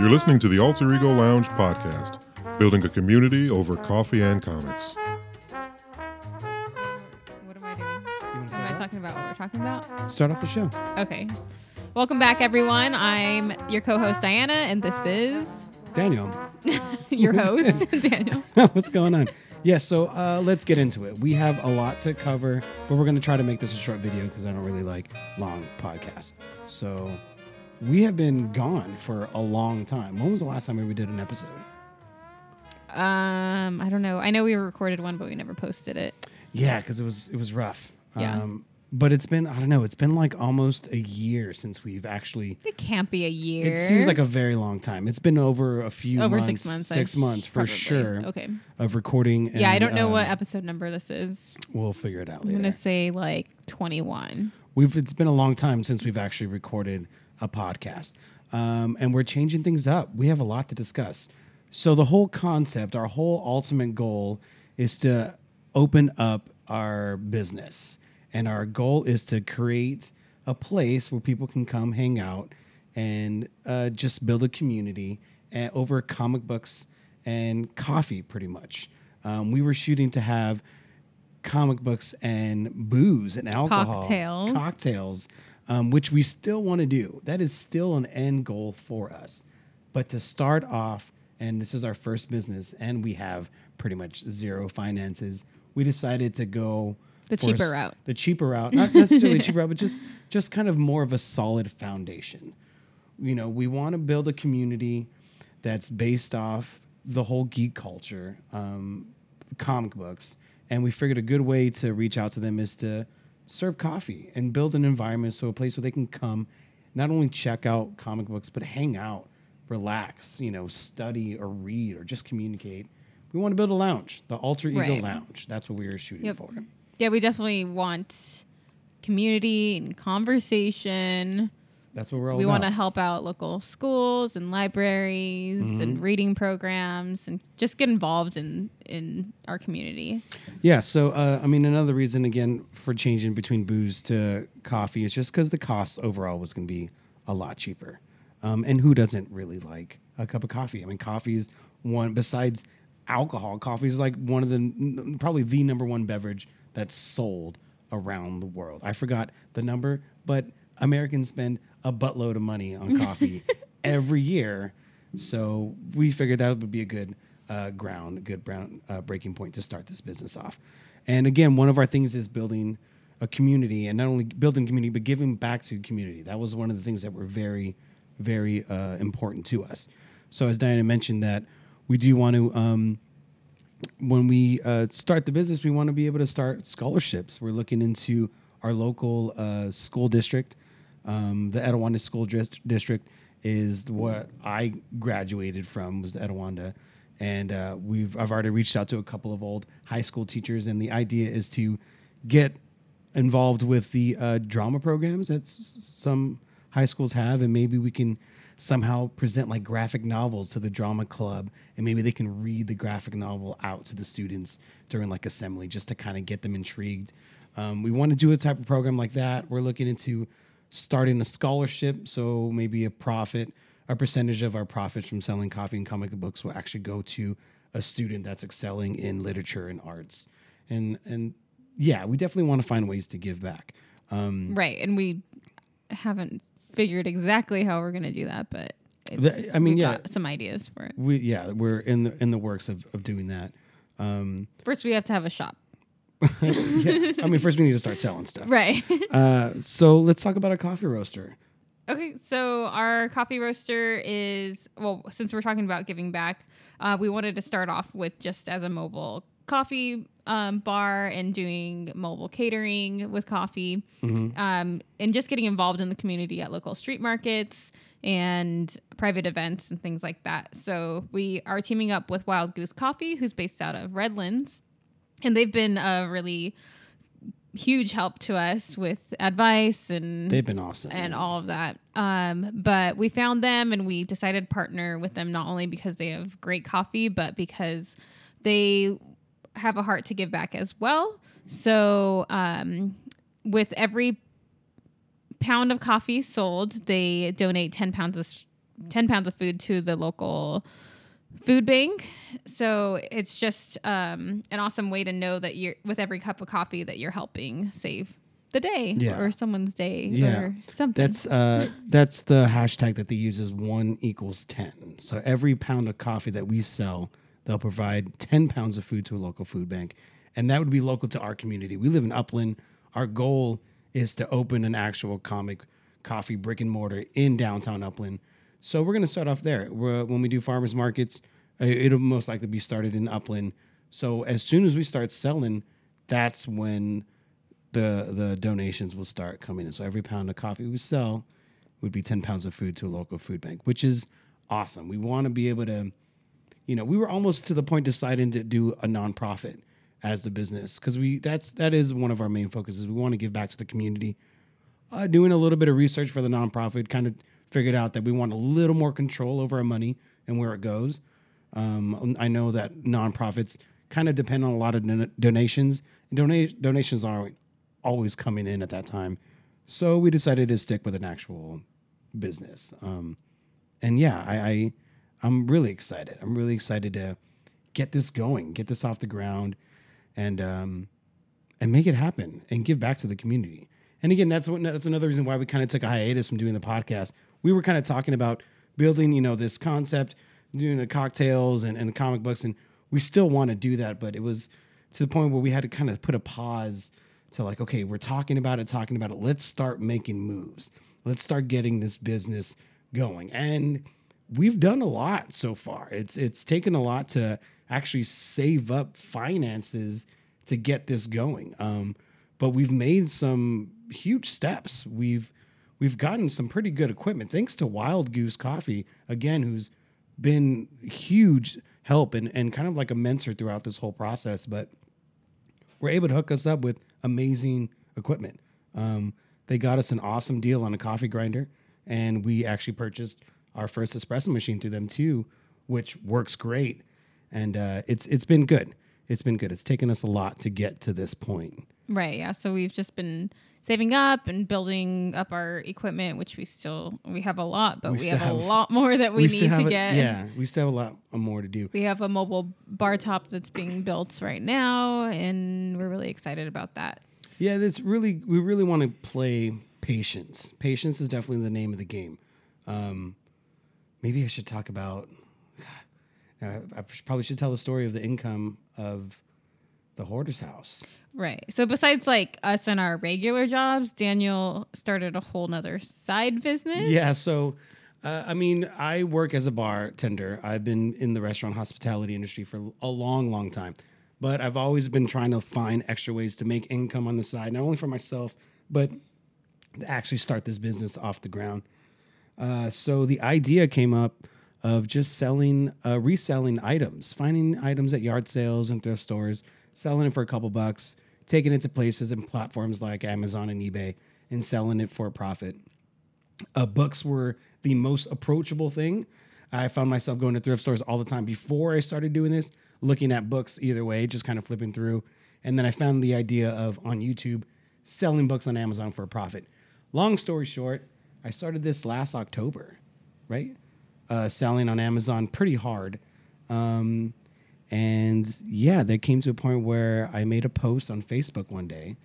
You're listening to the Alter Ego Lounge podcast, building a community over coffee and comics. What am I doing? Am I talking about what we're talking about? Start off the show. Okay. Welcome back, everyone. I'm your co host, Diana, and this is Daniel, your host, Daniel. what's going on? Yes, so uh, let's get into it. We have a lot to cover, but we're going to try to make this a short video because I don't really like long podcasts. So we have been gone for a long time. When was the last time we did an episode? Um, I don't know. I know we recorded one, but we never posted it. Yeah, because it was it was rough. Yeah. Um, but it's been I don't know. It's been like almost a year since we've actually. It can't be a year. It seems like a very long time. It's been over a few over months, six months. six I- months for probably. sure Okay. of recording. yeah, I don't know what um, episode number this is. We'll figure it out I'm later. gonna say like 21. we've it's been a long time since we've actually recorded a podcast um, and we're changing things up. We have a lot to discuss. So the whole concept our whole ultimate goal is to open up our business. And our goal is to create a place where people can come hang out and uh, just build a community and over comic books and coffee pretty much. Um, we were shooting to have comic books and booze and alcohol. Cocktails. cocktails um, which we still want to do. That is still an end goal for us. But to start off and this is our first business and we have pretty much zero finances we decided to go The cheaper s- route. the cheaper route. Not necessarily cheaper route but just just kind of more of a solid foundation. You know we want to build a community that's based off the whole geek culture um, comic books and we figured a good way to reach out to them is to serve coffee and build an environment so a place where they can come not only check out comic books but hang out relax you know study or read or just communicate we want to build a lounge the alter ego Right. lounge that's what we were shooting Yep. for Yeah, we definitely want community and conversation. That's what we're all we want to help out local schools and libraries Mm-hmm. and reading programs and just get involved in in our community. Yeah. So, uh, I mean, another reason again for changing between booze to coffee is just because the cost overall was going to be a lot cheaper. Um, and who doesn't really like a cup of coffee? I mean, coffee is one besides alcohol. Coffee is like one of the probably the number one beverage that's sold around the world. I forgot the number, but Americans spend a buttload of money on coffee every year. So we figured that would be a good uh, ground, a good brown, uh, breaking point to start this business off. And again, one of our things is building a community, and not only building community, but giving back to community. That was one of the things that were very, very uh, important to us. So as Diana mentioned, that we do want to. Um, when we uh, start the business, we want to be able to start scholarships. We're looking into our local uh, school district. Um, the Etiwanda School Dist- District is what I graduated from was the Etiwanda, and uh, we've I've already reached out to a couple of old high school teachers, and the idea is to get involved with the uh, drama programs that s- some high schools have, and maybe we can somehow present like graphic novels to the drama club, and maybe they can read the graphic novel out to the students during like assembly, just to kind of get them intrigued. Um, we want to do a type of program like that. We're looking into starting a scholarship, so maybe a profit, a percentage of our profits from selling coffee and comic books will actually go to a student that's excelling in literature and arts, and and yeah, we definitely want to find ways to give back. Um, Right. And we haven't figured exactly how we're going to do that, but it's, The- I mean, yeah. got some ideas for it. we yeah, we're in the in the works of, of doing that. Um, First, we have to have a shop. yeah, I mean, first we need to start selling stuff. Right. Uh, so let's talk about our coffee roaster. Okay, so our coffee roaster is well, since we're talking about giving back, uh, we wanted to start off with just as a mobile coffee um, bar and doing mobile catering with coffee, um, and just getting involved in the community at local street markets and private events and things like that. So we are teaming up with Wild Goose Coffee, who's based out of Redlands, and they've been a really huge help to us with advice and They've been awesome. and all of that. Um, but we found them and we decided to partner with them not only because they have great coffee, but because they have a heart to give back as well. So um, with every pound of coffee sold, they donate 10 pounds of 10 pounds of food to the local food bank. So it's just um, an awesome way to know that you're with every cup of coffee that you're helping save the day Yeah. or someone's day Yeah. or something. That's uh that's the hashtag that they use is one equals ten. So every pound of coffee that we sell, they'll provide ten pounds of food to a local food bank. And that would be local to our community. We live in Upland. Our goal is to open an actual comic coffee brick and mortar in downtown Upland. So we're gonna start off there. We're, when we do farmers markets, uh, it'll most likely be started in Upland. So as soon as we start selling, that's when the the donations will start coming in. So every pound of coffee we sell would be 10 pounds of food to a local food bank, which is awesome. We want to be able to, you know, we were almost to the point deciding to do a nonprofit as the business because we that's that is one of our main focuses. We want to give back to the community. Uh, doing a little bit of research for the nonprofit, kind of figured out that we want a little more control over our money and where it goes. Um, I know that nonprofits kind of depend on a lot of don- donations, and dona- donations aren't always coming in at that time. So we decided to stick with an actual business. Um, and yeah, I, I I'm really excited. I'm really excited to get this going, get this off the ground, and um, and make it happen and give back to the community. And again, that's what that's another reason why we kind of took a hiatus from doing the podcast. We were kind of talking about building, you know, this concept, doing the cocktails and, and comic books, and we still want to do that, but it was to the point where we had to kind of put a pause to like, okay, we're talking about it, talking about it. Let's start making moves. Let's start getting this business going. And we've done a lot so far. It's it's taken a lot to actually save up finances to get this going. Um, but we've made some huge steps. We've we've gotten some pretty good equipment thanks to Wild Goose Coffee again, who's been huge help and, and kind of like a mentor throughout this whole process. But were able to hook us up with amazing equipment. Um, they got us an awesome deal on a coffee grinder, and we actually purchased our first espresso machine through them too, which works great. And uh, it's it's been good. It's been good. It's taken us a lot to get to this point. Right. Yeah. So we've just been saving up and building up our equipment, which we still we have a lot, but We we, have, have- a lot more that we, still need to a- get. Yeah, we still have a lot more to do. We have a mobile bar top that's being built right now, and we're really excited about that. Yeah, that's really we really want to play patience. Patience is definitely the name of the game. Um, maybe I should talk about. I probably should tell the story of the income of the hoarder's house. Right. So besides like us and our regular jobs, Daniel started a whole nother side business. Yeah, so uh, I mean, I work as a bartender. I've been in the restaurant hospitality industry for a long, long time, but I've always been trying to find extra ways to make income on the side, not only for myself, but to actually start this business off the ground. Uh, so the idea came up of just selling, uh, reselling items, finding items at yard sales and thrift stores, selling it for a couple bucks, taking it to places and platforms like Amazon and eBay, and selling it for a profit uh, books were the most approachable thing. I found myself going to thrift stores all the time before I started doing this, looking at books either way, just kind of flipping through. And then I found the idea of on YouTube selling books on Amazon for a profit. Long story short, I started this last October, right? Uh, selling on Amazon pretty hard. Um, and yeah, that came to a point where I made a post on Facebook one day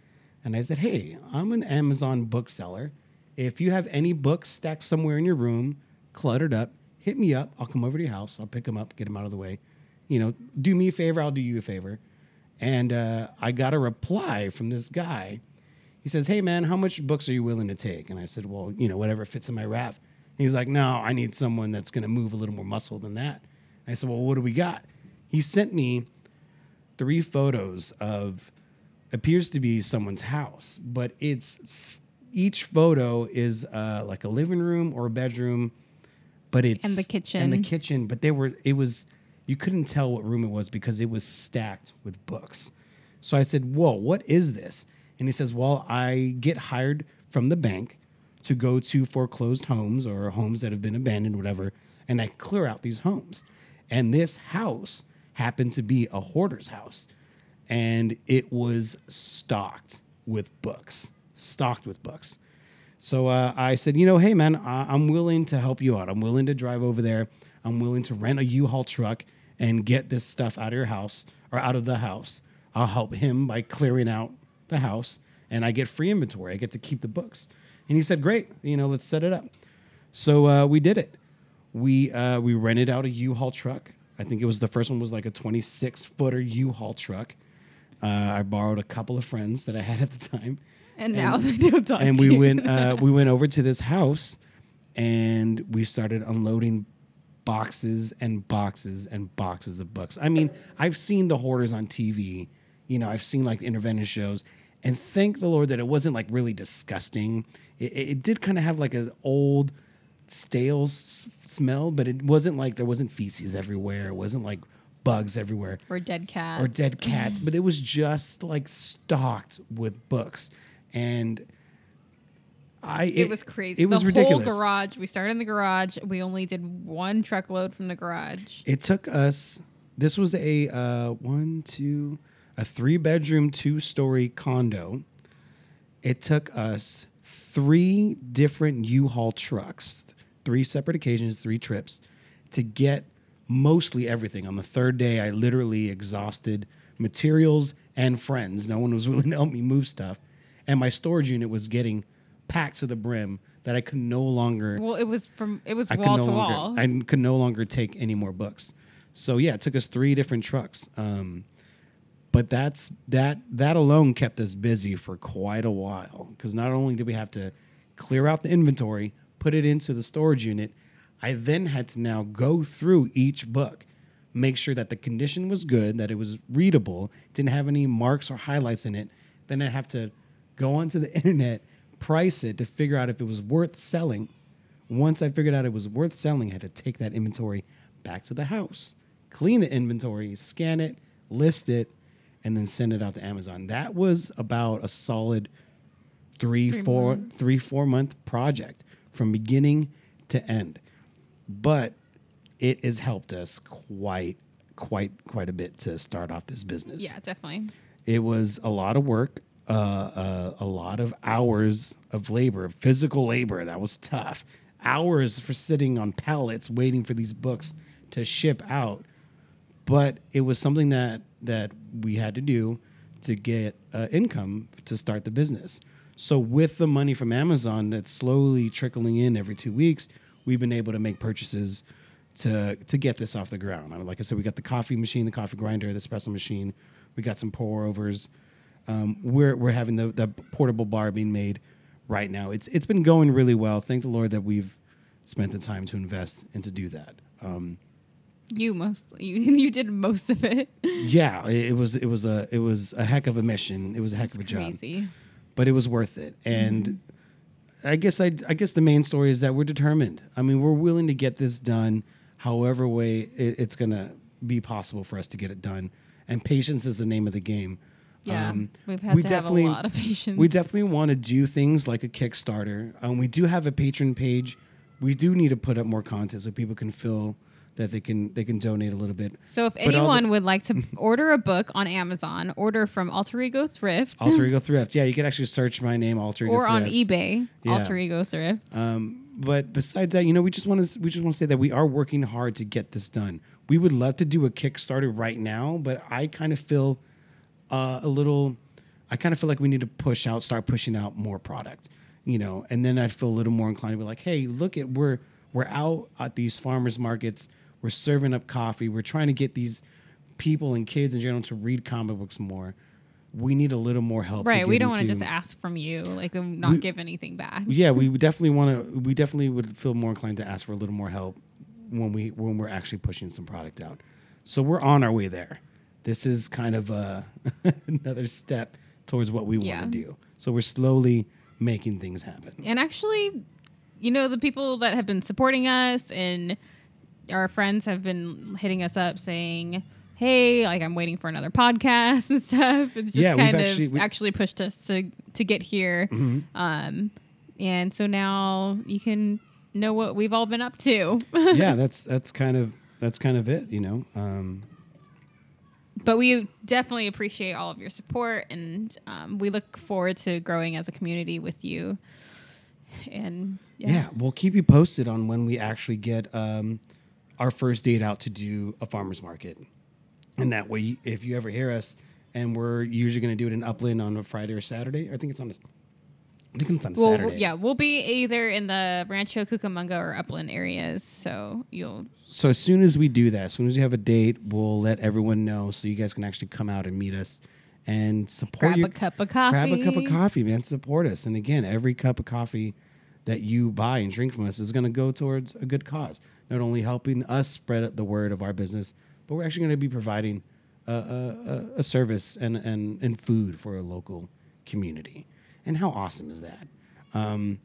and I said, Hey, I'm an Amazon bookseller. If you have any books stacked somewhere in your room, cluttered up, hit me up. I'll come over to your house. I'll pick them up, get them out of the way. You know, do me a favor, I'll do you a favor. And uh, I got a reply from this guy. He says, Hey, man, how much books are you willing to take? And I said, Well, you know, whatever fits in my wrap. He's like, No, I need someone that's going to move a little more muscle than that. And I said, Well, what do we got? He sent me three photos of appears to be someone's house, but it's each photo is uh, like a living room or a bedroom, but it's And the and kitchen. the kitchen. But they were it was you couldn't tell what room it was because it was stacked with books. So I said, "Whoa, what is this?" And he says, "Well, I get hired from the bank to go to foreclosed homes or homes that have been abandoned, whatever, and I clear out these homes. And this house happened to be a hoarder's house, and it was stocked with books, stocked with books. So uh, I said, you know, hey man, I- I'm willing to help you out. I'm willing to drive over there. I'm willing to rent a U-Haul truck and get this stuff out of your house or out of the house. I'll help him by clearing out the house, and I get free inventory. I get to keep the books. And he said, great, you know, let's set it up. So uh, we did it. We uh, we rented out a U-Haul truck. I think it was the first one was like a 26 footer U-Haul truck. Uh, I borrowed a couple of friends that I had at the time, And, now they don't talk and we you. went uh, we went over to this house, and we started unloading boxes and boxes and boxes of books. I mean, I've seen the hoarders on TV. You know, I've seen like intervention shows, and thank the Lord that it wasn't like really disgusting. It it did kind of have like an old stale s- smell, but it wasn't like there wasn't feces everywhere. It wasn't like bugs everywhere or dead cats. or dead cats, but it was just like stocked with books, and I It, was crazy. It was the ridiculous. whole garage. We started in the garage. We only did one truckload from the garage. It took us. This was a uh, one, two, a three bedroom, two story condo. It took us three different U-Haul trucks, three separate occasions, three trips, to get mostly everything. On the third day, I literally exhausted materials and friends. No one was willing to help me move stuff, and my storage unit was getting packed to the brim that I could no longer. Well, it was from it was I wall no to longer, wall. I could no longer take any more books. So yeah, it took us three different trucks. Um, but that's that that alone kept us busy for quite a while because not only did we have to clear out the inventory, put it into the storage unit, I then had to now go through each book, make sure that the condition was good, that it was readable, didn't have any marks or highlights in it. Then I'd have to go onto the internet, price it to figure out if it was worth selling. Once I figured out it was worth selling, I had to take that inventory back to the house, clean the inventory, scan it, list it, and then send it out to Amazon. That was about a solid three, Three four, months. three, four month project from beginning to end. But it has helped us quite, quite, quite a bit to start off this business. yeah, definitely. It was a lot of work, uh, uh, a lot of hours of labor, physical labor. That was tough. Hours for sitting on pallets waiting for these books to ship out. But it was something that that we had to do to get uh, income to start the business. So with the money from Amazon that's slowly trickling in every two weeks, we've been able to make purchases to to get this off the ground. I mean, like I said, we got the coffee machine, the coffee grinder, the espresso machine. We got some pour overs. Um, we're we're having the, the portable bar being made right now. It's it's been going really well. Thank the Lord that we've spent the time to invest and to do that. Um, You mostly you, you did most of it. yeah, it, it was it was a it was a heck of a mission. It was a heck of a job. But it was worth it. And I guess I, I guess the main story is that we're determined. I mean, we're willing to get this done, however way it, it's gonna be possible for us to get it done. And patience is the name of the game. Yeah, Um, we've had we to have a lot of patience. We definitely want to do things like a Kickstarter. Um, we do have a Patreon page. We do need to put up more content so people can feel that they can they can donate a little bit. so if But anyone would like to order a book on Amazon, order from Alter Ego Thrift Alter Ego Thrift. Yeah, you can actually search my name, Alter Ego or on eBay, Yeah. Alter Ego Thrift. Um, but besides that, you know, we just want to we just want to say that we are working hard to get this done. We would love to do a Kickstarter right now, but I kind of feel uh, a little. I kind of feel like we need to push out, start pushing out more product, you know, and then I'd feel a little more inclined to be like, hey, look at we're we're out at these farmers markets, we're serving up coffee, we're trying to get these people and kids in general to read comic books more. We need a little more help. to Right. We don't want to just ask from you, like and not We- give anything back. yeah, we definitely want to. We definitely would feel more inclined to ask for a little more help when we when we're actually pushing some product out. So we're on our way there. This is kind of uh, a another step towards what we want to do. So we're slowly making things happen. And actually, you know, the people that have been supporting us and our friends have been hitting us up saying, "Hey, like I'm waiting for another podcast and stuff." It's just Yeah, kind of actually- actually, Mm-hmm. pushed us to to get here. Um, and so now you can know what we've all been up to. yeah, that's that's kind of that's kind of it. You know. Um, but we definitely appreciate all of your support, and um, we look forward to growing as a community with you. And Yeah. we'll keep you posted on when we actually get um, our first date out to do a farmer's market. And that way, if you ever hear us, and we're usually going to do it in Upland on a Friday or Saturday. I think it's on. A, I think it's on Well, Saturday. yeah, we'll be either in the Rancho Cucamonga or Upland areas, so you'll So as soon as we do that, as soon as we have a date, we'll let everyone know so you guys can actually come out and meet us and support grab your a cup of coffee. grab a cup of coffee, man. Support us. And again, every cup of coffee that you buy and drink from us is going to go towards a good cause. Not only helping us spread the word of our business, but we're actually going to be providing a, a, a- service and, and, and food for a local community. And how awesome is that? Um,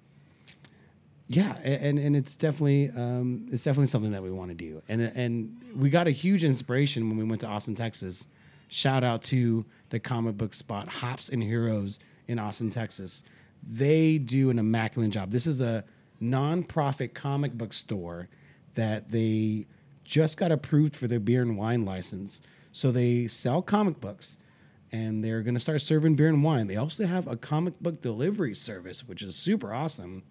yeah, and and it's definitely um, it's definitely something that we want to do, and and we got a huge inspiration when we went to Austin, Texas. Shout out to the comic book spot Hops and Heroes in Austin, Texas. They do an immaculate job. This is a nonprofit comic book store that they just got approved for their beer and wine license. So they sell comic books and they're going to start serving beer and wine. They also have a comic book delivery service, which is super awesome.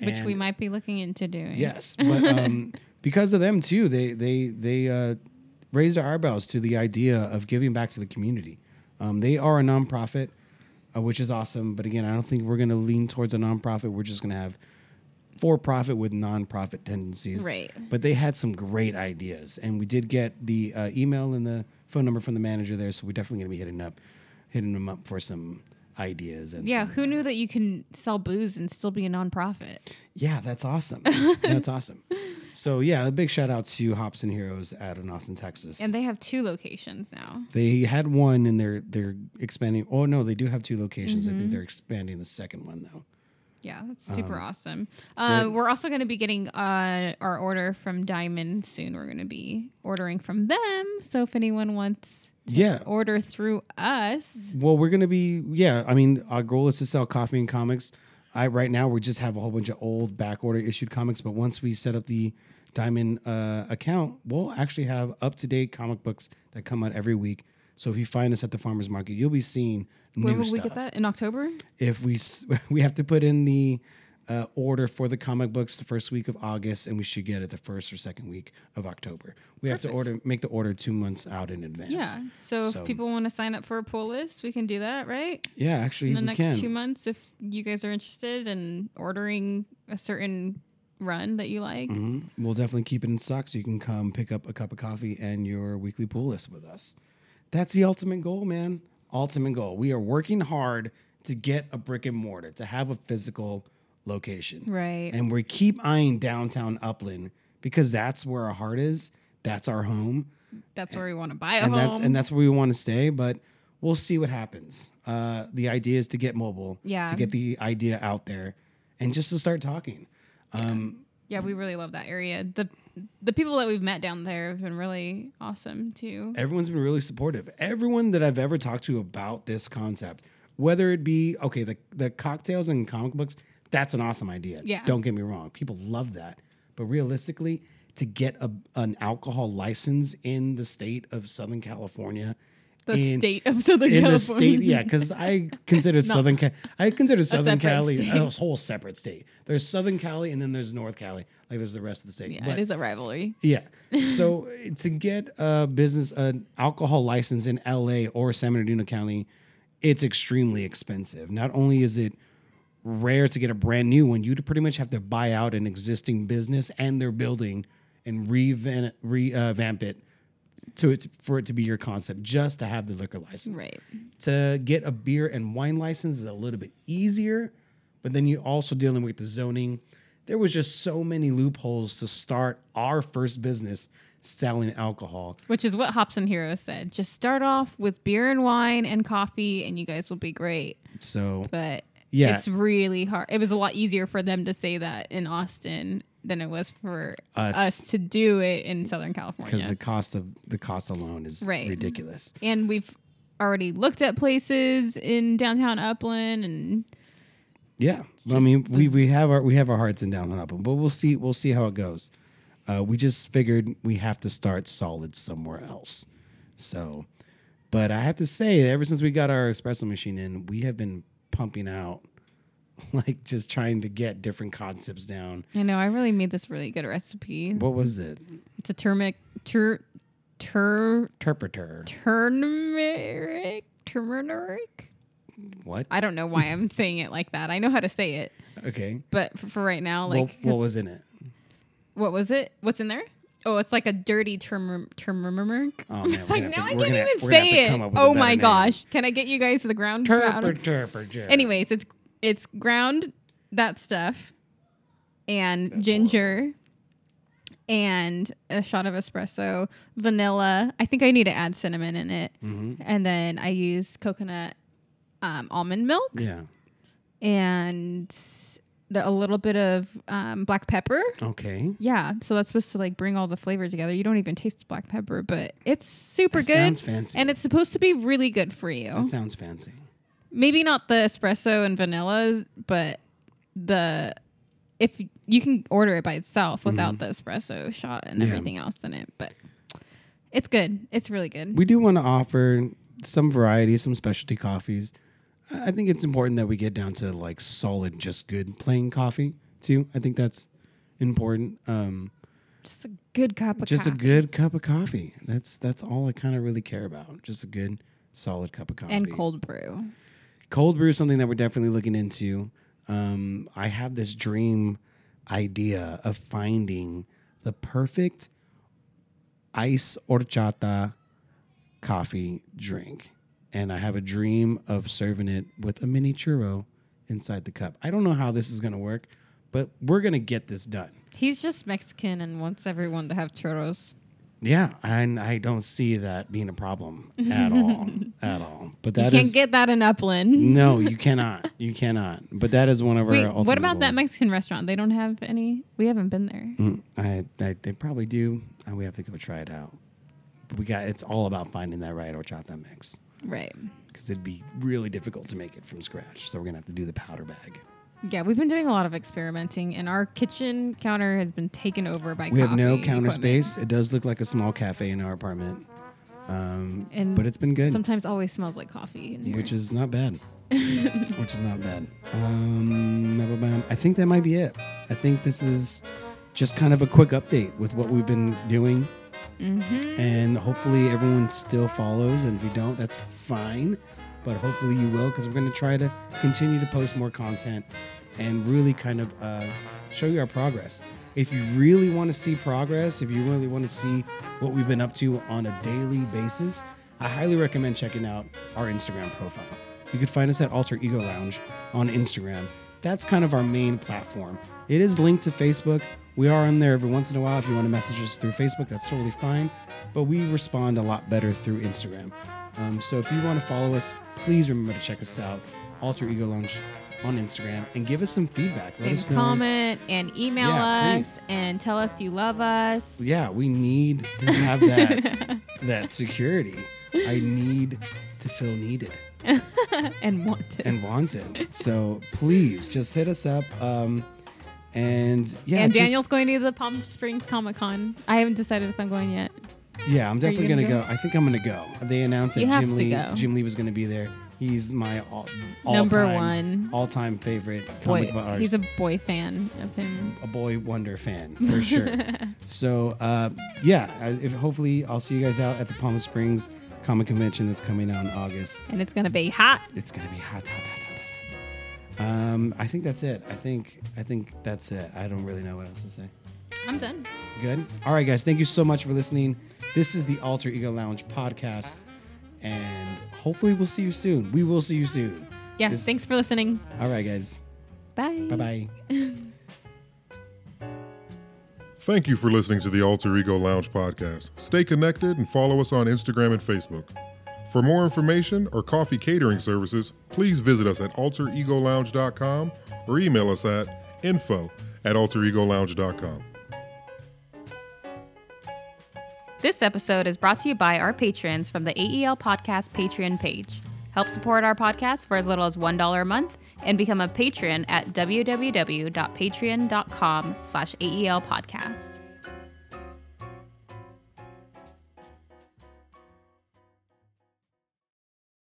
which we might be looking into doing. Yes, but um, because of them too, they they they uh, raised their eyebrows to the idea of giving back to the community. Um, they are a nonprofit, uh, which is awesome. But again, I don't think we're going to lean towards a nonprofit. We're just going to have for profit with nonprofit tendencies. Right. But they had some great ideas, and we did get the uh, email and the phone number from the manager there. So we're definitely going to be hitting up, hitting them up for some ideas. And Yeah, some- who knew that you can sell booze and still be a nonprofit? yeah, that's awesome. that's awesome. So yeah, a big shout out to Hops and Heroes out in Austin, Texas. And they have two locations now. they had one and they're they're expanding. Oh no, they do have two locations. Mm-hmm. I think they're expanding the second one though. Yeah, that's super awesome. great. Uh, we're also going to be getting uh, our order from Diamond soon. We're going to be ordering from them. So if anyone wants to Yeah. order through us, Well, we're gonna be yeah. I mean, our goal is to sell coffee and comics. I right now we just have a whole bunch of old back order issued comics, but once we set up the Diamond uh, account, we'll actually have up to date comic books that come out every week. So if you find us at the farmers market, you'll be seeing when will stuff. we get that? In October? if we we have to put in the uh, order for the comic books the first week of August, and we should get it the first or second week of October. We have to order make the order two months out in advance. Yeah. So, So- if people want to sign up for a pull list, we can do that, right? yeah. Actually, In the next can. two months, if you guys are interested in ordering a certain run that you like. Mhm. We'll definitely keep it in stock so you can come pick up a cup of coffee and your weekly pull list with us. That's the ultimate goal, man. Ultimate goal. We are working hard to get a brick and mortar, to have a physical location. Right. And we keep eyeing downtown Upland because that's where our heart is. That's our home. That's where we want to buy a and home. that's and that's where we want to stay. But we'll see what happens. Uh, the idea is to get mobile, Yeah. to get the idea out there, and just to start talking. Um, yeah, we really love that area. The the people that we've met down there have been really awesome too. everyone's been really supportive. Everyone that I've ever talked to about this concept, whether it be okay, the the cocktails and comic books, that's an awesome idea. Yeah. Don't get me wrong, people love that. But realistically, to get a, an alcohol license in the state of Southern California, The in- state of Southern California. in California. the state, yeah, because I consider Southern Ca- I consider Southern Cali state. a whole separate state. There's Southern Cali and then there's North Cali. Like there's the rest of the state. Yeah, But- it is a rivalry. yeah. So eh, to get a business, an alcohol license in LA or San Bernardino County, it's extremely expensive. Not only is it rare to get a brand new one, you'd pretty much have to buy out an existing business and their building and revamp, revamp it uh, to it for it to be your concept just to have the liquor license. Right. To get a beer and wine license is a little bit easier, but then you're also dealing with the zoning. There was just so many loopholes to start our first business selling alcohol. Which is what Hops and Heroes said. Just start off with beer and wine and coffee, and you guys will be great. So But Yeah. it's really hard. It was a lot easier for them to say that in Austin than it was for Us. us, to do it in Southern California because the cost of the cost alone is Right. ridiculous. and we've already looked at places in downtown Upland, and Yeah, but I mean, we, we have our we have our hearts in downtown Upland, but we'll see we'll see how it goes. Uh, we just figured we have to start solid somewhere else. So, but I have to say, ever since we got our espresso machine in, we have been pumping out like just trying to get different concepts down. I know. I really made this really good recipe. What was it? It's a turmeric, tur, tur, Interpreter. turmeric, turmeric. What? I don't know why I'm saying it like that. I know how to say it, Okay. but for, for right now, like, Well, what 'cause- was in it? what was it? What's in there? Oh, it's like a dirty turmer, turmeric. Oh man, Like, now I we're can't gonna, even we're gonna have say it. up with a Oh my name. gosh! Can I get you guys to the ground? powder? Interpreter. Anyways, it's it's ground that stuff and That's ginger and a shot of espresso, vanilla. I think I need to add cinnamon in it, Mhm. and then I use coconut um, almond milk Yeah. and the, a little bit of um, black pepper. Okay. Yeah, so that's supposed to like bring all the flavor together. You don't even taste black pepper, but it's super That good. Sounds fancy. and it's supposed to be really good for you. that sounds fancy. Maybe not the espresso and vanilla, but the if you can order it by itself without the espresso shot and Mm-hmm. Yeah. everything else in it, but it's good. It's really good. We do want to offer some variety, some specialty coffees. I think it's important that we get down to like solid, just good plain coffee too. I think that's important. Um, Just a good cup of just a coffee. good cup of coffee. That's that's all I kind of really care about. Just a good, solid cup of coffee. and cold brew. Cold brew is something that we're definitely looking into. Um, I have this dream idea of finding the perfect ice horchata coffee drink. And I have a dream of serving it with a mini churro inside the cup. I don't know how this is going to work, but we're going to get this done. He's just Mexican and wants everyone to have churros. Yeah, and I don't see that being a problem at all, at all. But that You can't is get that in Upland. no, you cannot, you cannot. But that is one of Wait, our. what about that. Mexican restaurant? They don't have any. We haven't been there. Mm, I, I, they probably do. And we have to go try it out. But we got. It's all about finding that right horchata mix Right. because it'd be really difficult to make it from scratch. So we're gonna have to do the powder bag. Yeah, we've been doing a lot of experimenting, and our kitchen counter has been taken over by. we have no counter equipment. space. It does look like a small cafe in our apartment, um, And but it's been good, Sometimes always smells like coffee. Which is not bad. which is not bad. Um. I think that might be it. I think this is just kind of a quick update with what we've been doing Mhm. and hopefully everyone still follows and if you don't that's fine but hopefully you will because we're going to try to continue to post more content and really kind of uh, show you our progress if you really want to see progress if you really want to see what we've been up to on a daily basis i highly recommend checking out our instagram profile you can find us at alter ego lounge on instagram that's kind of our main platform it is linked to facebook we are on there every once in a while. If you want to message us through Facebook, that's totally fine. But we respond a lot better through Instagram. Um, so if you want to follow us, please remember to check us out, Alter Ego Lounge on Instagram, and give us some feedback. Let And us know. comment and email Yeah, us and tell us you love us. Yeah, we need to have that that security. I need to feel needed and want it. and wanted. So please just hit us up. Um, and yeah, and just- Daniel's going to the Palm Springs Comic Con. I haven't decided if I'm going yet. Yeah, I'm definitely gonna gonna, go? go? I think I'm gonna go. They announced that You have Jim Lee. Jim Lee was gonna be there. He's my all, all Number time, one. all time favorite Boy, comic book artist. he's a boy fan of him. a boy wonder fan for sure. so uh, yeah, I, if, hopefully I'll see you guys out at the Palm Springs Comic Convention that's coming out in August. And it's going to be hot. It's gonna be hot, hot, hot, hot, hot. Um, I think that's it. I think I think that's it. I don't really know what else to say. I'm done. Good. All right, guys. Thank you so much for listening. This is the Alter Ego Lounge podcast, and hopefully we'll see you soon. We will see you soon. Yeah, This- thanks for listening. All right, guys. Bye. Bye bye. Thank you for listening to the Alter Ego Lounge podcast. Stay connected and follow us on Instagram and Facebook. For more information or coffee catering services, please visit us at alteregolounge.com or email us at info at alteregolounge.com. This episode is brought to you by our patrons from the AEL Podcast Patreon page. Help support our podcast for as little as $1 a month and become a patron at www.patreon.com slash AEL Podcast.